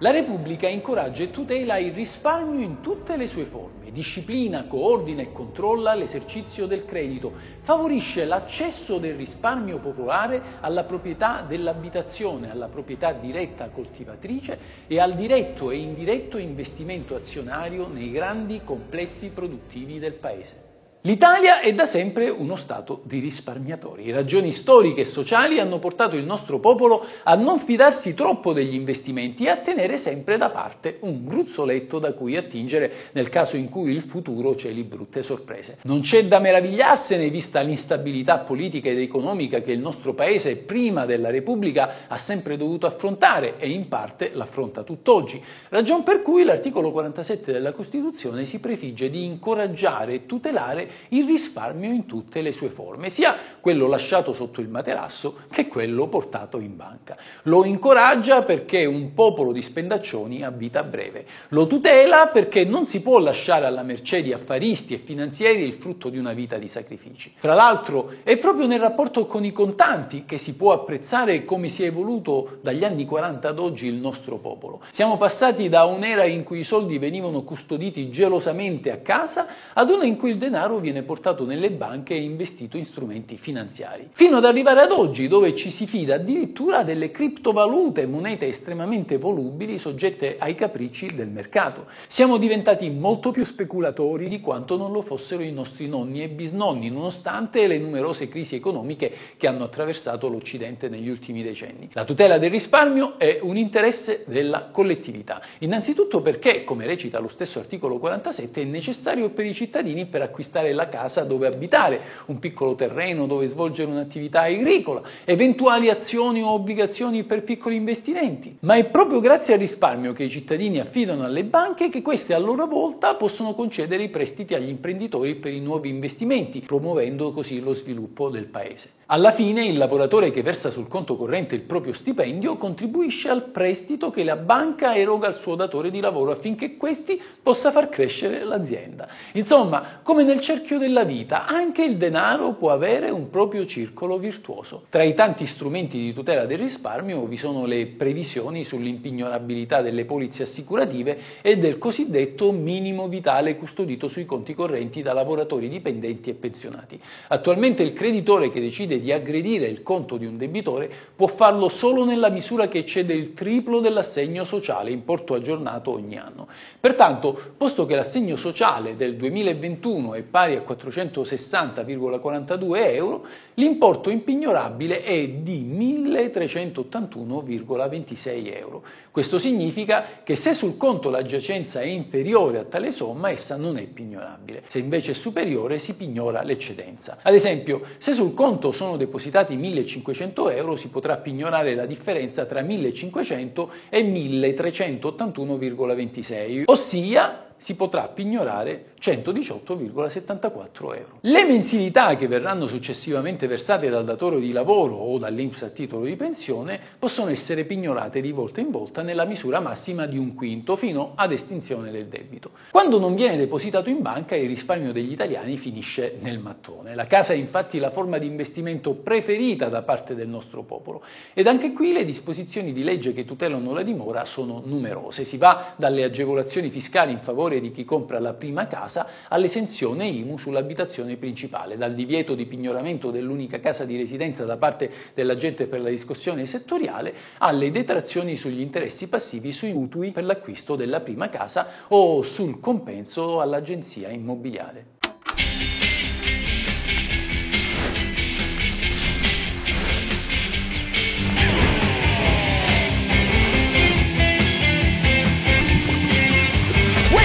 La Repubblica incoraggia e tutela il risparmio in tutte le sue forme, disciplina, coordina e controlla l'esercizio del credito, favorisce l'accesso del risparmio popolare alla proprietà dell'abitazione, alla proprietà diretta coltivatrice e al diretto e indiretto investimento azionario nei grandi complessi produttivi del Paese. L'Italia è da sempre uno Stato di risparmiatori. Ragioni storiche e sociali hanno portato il nostro popolo a non fidarsi troppo degli investimenti e a tenere sempre da parte un gruzzoletto da cui attingere nel caso in cui il futuro celi brutte sorprese. Non c'è da meravigliarsene vista l'instabilità politica ed economica che il nostro Paese prima della Repubblica ha sempre dovuto affrontare e in parte l'affronta tutt'oggi. Ragion per cui l'articolo 47 della Costituzione si prefigge di incoraggiare e tutelare il risparmio in tutte le sue forme, sia quello lasciato sotto il materasso che quello portato in banca. Lo incoraggia perché un popolo di spendaccioni ha vita breve. Lo tutela perché non si può lasciare alla mercé di affaristi e finanzieri il frutto di una vita di sacrifici. Fra l'altro è proprio nel rapporto con i contanti che si può apprezzare come si è evoluto dagli anni 40 ad oggi il nostro popolo. Siamo passati da un'era in cui i soldi venivano custoditi gelosamente a casa ad una in cui il denaro viene portato nelle banche e investito in strumenti finanziari. Fino ad arrivare ad oggi, dove ci si fida addirittura delle criptovalute, monete estremamente volubili soggette ai capricci del mercato. Siamo diventati molto più speculatori di quanto non lo fossero i nostri nonni e bisnonni, nonostante le numerose crisi economiche che hanno attraversato l'Occidente negli ultimi decenni. La tutela del risparmio è un interesse della collettività, innanzitutto perché, come recita lo stesso articolo 47, è necessario per i cittadini per acquistare la casa dove abitare, un piccolo terreno dove svolgere un'attività agricola, eventuali azioni o obbligazioni per piccoli investimenti. Ma è proprio grazie al risparmio che i cittadini affidano alle banche che queste a loro volta possono concedere i prestiti agli imprenditori per i nuovi investimenti, promuovendo così lo sviluppo del paese. Alla fine il lavoratore che versa sul conto corrente il proprio stipendio contribuisce al prestito che la banca eroga al suo datore di lavoro affinché questi possa far crescere l'azienda. Insomma, come nel cerchio della vita, anche il denaro può avere un proprio circolo virtuoso. Tra i tanti strumenti di tutela del risparmio vi sono le previsioni sull'impignorabilità delle polizze assicurative e del cosiddetto minimo vitale custodito sui conti correnti da lavoratori dipendenti e pensionati. Attualmente il creditore che decide decide di aggredire il conto di un debitore può farlo solo nella misura che eccede il triplo dell'assegno sociale, importo aggiornato ogni anno. Pertanto, posto che l'assegno sociale del 2021 è pari a 460,42 euro, l'importo impignorabile è di 1.381,26 euro. Questo significa che se sul conto la giacenza è inferiore a tale somma, essa non è pignorabile. Se invece è superiore, si pignora l'eccedenza. Ad esempio, se sul conto sono depositati 1.500 euro, si potrà pignorare la differenza tra 1.500 e 1.381,26, ossia si potrà pignorare 118,74 euro. Le mensilità che verranno successivamente versate dal datore di lavoro o dall'Inps a titolo di pensione possono essere pignorate di volta in volta nella misura massima di un quinto fino ad estinzione del debito. Quando non viene depositato in banca il risparmio degli italiani finisce nel mattone. La casa è infatti la forma di investimento preferita da parte del nostro popolo ed anche qui le disposizioni di legge che tutelano la dimora sono numerose. Si va dalle agevolazioni fiscali in favore favore di chi compra la prima casa all'esenzione IMU sull'abitazione principale, dal divieto di pignoramento dell'unica casa di residenza da parte dell'agente per la riscossione settoriale alle detrazioni sugli interessi passivi sui mutui per l'acquisto della prima casa o sul compenso all'agenzia immobiliare.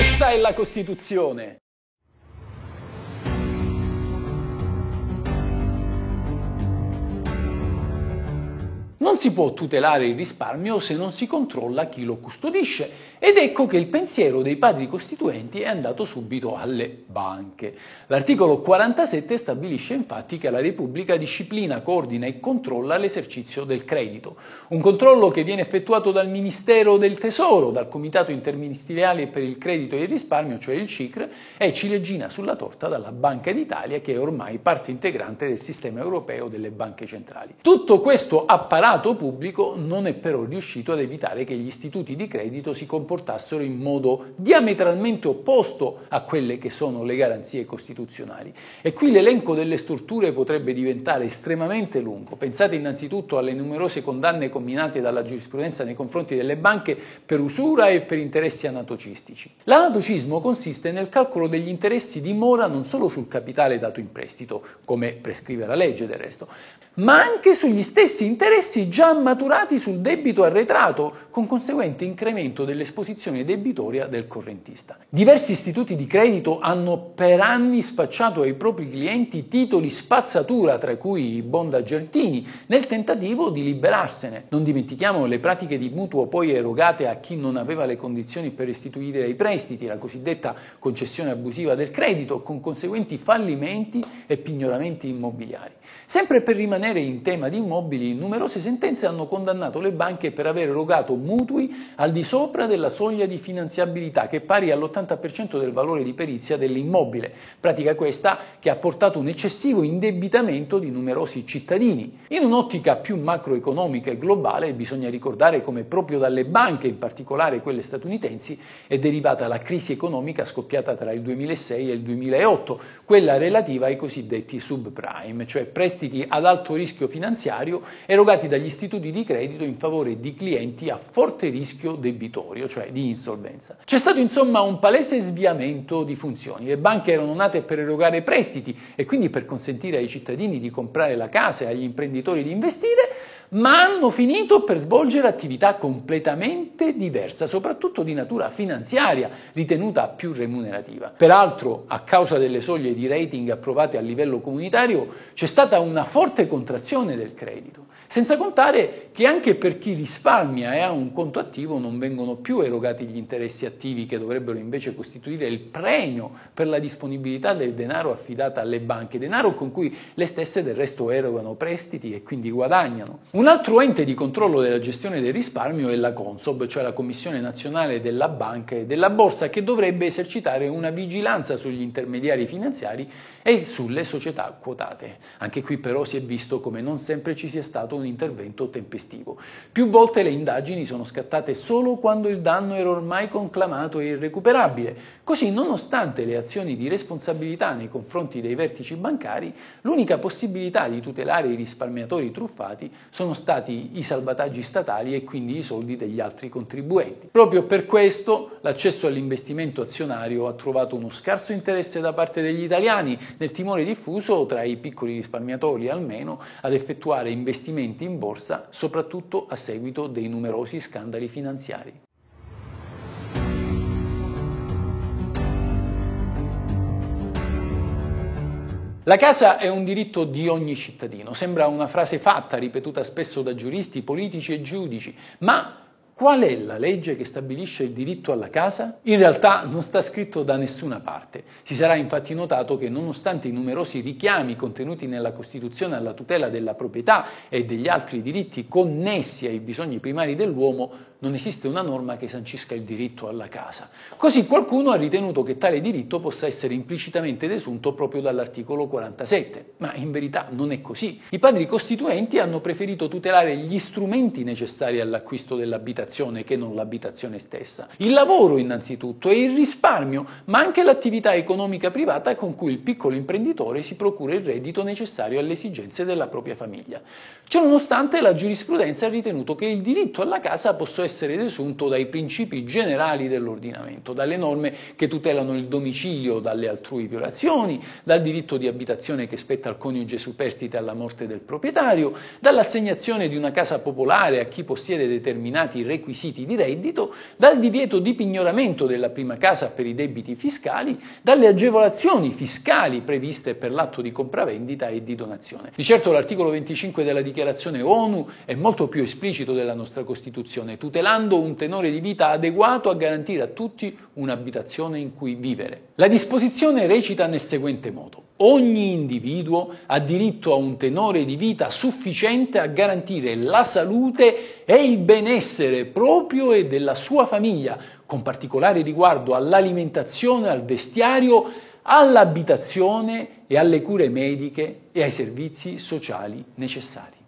Questa è la Costituzione. Non si può tutelare il risparmio se non si controlla chi lo custodisce Ed ecco che il pensiero dei padri costituenti è andato subito alle banche. L'articolo 47 stabilisce infatti che la Repubblica disciplina, coordina e controlla l'esercizio del credito. Un controllo che viene effettuato dal Ministero del Tesoro, dal Comitato Interministeriale per il Credito e il Risparmio, cioè il CICR, e ciliegina sulla torta dalla Banca d'Italia che è ormai parte integrante del sistema europeo delle banche centrali. Tutto questo apparato pubblico non è però riuscito ad evitare che gli istituti di credito si comportassero comportassero in modo diametralmente opposto a quelle che sono le garanzie costituzionali. E qui l'elenco delle storture potrebbe diventare estremamente lungo. Pensate innanzitutto alle numerose condanne combinate dalla giurisprudenza nei confronti delle banche per usura e per interessi anatocistici. L'anatocismo consiste nel calcolo degli interessi di mora non solo sul capitale dato in prestito, come prescrive la legge del resto, ma anche sugli stessi interessi già maturati sul debito arretrato, con conseguente incremento dell'esposizione debitoria del correntista. Diversi istituti di credito hanno per anni spacciato ai propri clienti titoli spazzatura, tra cui i bond argentini, nel tentativo di liberarsene. Non dimentichiamo le pratiche di mutuo poi erogate a chi non aveva le condizioni per restituire i prestiti, la cosiddetta concessione abusiva del credito, con conseguenti fallimenti e pignoramenti immobiliari. Sempre per rimanere in tema di immobili, numerose sentenze hanno condannato le banche per aver erogato mutui al di sopra della soglia di finanziabilità, che è pari all'80% del valore di perizia dell'immobile. Pratica questa che ha portato un eccessivo indebitamento di numerosi cittadini. In un'ottica più macroeconomica e globale bisogna ricordare come proprio dalle banche, in particolare quelle statunitensi, è derivata la crisi economica scoppiata tra il 2006 e il 2008, quella relativa ai cosiddetti subprime, cioè prestiti ad alto rischio finanziario erogati dagli istituti di credito in favore di clienti a forte rischio debitorio, cioè di insolvenza. C'è stato insomma un palese sviamento di funzioni. Le banche erano nate per erogare prestiti e quindi per consentire ai cittadini di comprare la casa e agli imprenditori di investire, ma hanno finito per svolgere attività completamente diversa, soprattutto di natura finanziaria, ritenuta più remunerativa. Peraltro, a causa delle soglie di rating approvate a livello comunitario, c'è stata una forte contrazione del credito. Senza contare che anche per chi risparmia e ha un conto attivo non vengono più erogati gli interessi attivi che dovrebbero invece costituire il premio per la disponibilità del denaro affidata alle banche, denaro con cui le stesse del resto erogano prestiti e quindi guadagnano. Un altro ente di controllo della gestione del risparmio è la Consob, cioè la Commissione nazionale della banca e della borsa, che dovrebbe esercitare una vigilanza sugli intermediari finanziari e sulle società quotate. Anche qui però si è visto come non sempre ci sia stato un intervento tempestivo. Più volte le indagini sono scattate solo quando il danno era ormai conclamato e irrecuperabile. Così, nonostante le azioni di responsabilità nei confronti dei vertici bancari, l'unica possibilità di tutelare i risparmiatori truffati sono stati i salvataggi statali e quindi i soldi degli altri contribuenti. Proprio per questo l'accesso all'investimento azionario ha trovato uno scarso interesse da parte degli italiani, nel timore diffuso tra i piccoli risparmiatori almeno ad effettuare investimenti in borsa, soprattutto a seguito dei numerosi scandali finanziari. La casa è un diritto di ogni cittadino, sembra una frase fatta, ripetuta spesso da giuristi, politici e giudici, ma Qual è la legge che stabilisce il diritto alla casa? In realtà non sta scritto da nessuna parte. Si sarà infatti notato che nonostante i numerosi richiami contenuti nella Costituzione alla tutela della proprietà e degli altri diritti connessi ai bisogni primari dell'uomo, non esiste una norma che sancisca il diritto alla casa. Così qualcuno ha ritenuto che tale diritto possa essere implicitamente desunto proprio dall'articolo 47, ma in verità non è così. I padri costituenti hanno preferito tutelare gli strumenti necessari all'acquisto dell'abitazione che non l'abitazione stessa. Il lavoro innanzitutto e il risparmio, ma anche l'attività economica privata con cui il piccolo imprenditore si procura il reddito necessario alle esigenze della propria famiglia. Ciononostante la giurisprudenza ha ritenuto che il diritto alla casa possa essere essere desunto dai principi generali dell'ordinamento, dalle norme che tutelano il domicilio dalle altrui violazioni, dal diritto di abitazione che spetta al coniuge superstite alla morte del proprietario, dall'assegnazione di una casa popolare a chi possiede determinati requisiti di reddito, dal divieto di pignoramento della prima casa per i debiti fiscali, dalle agevolazioni fiscali previste per l'atto di compravendita e di donazione. Di certo l'articolo 25 della dichiarazione ONU è molto più esplicito della nostra Costituzione, tutela tutelando un tenore di vita adeguato a garantire a tutti un'abitazione in cui vivere. La disposizione recita nel seguente modo. Ogni individuo ha diritto a un tenore di vita sufficiente a garantire la salute e il benessere proprio e della sua famiglia, con particolare riguardo all'alimentazione, al vestiario, all'abitazione e alle cure mediche e ai servizi sociali necessari.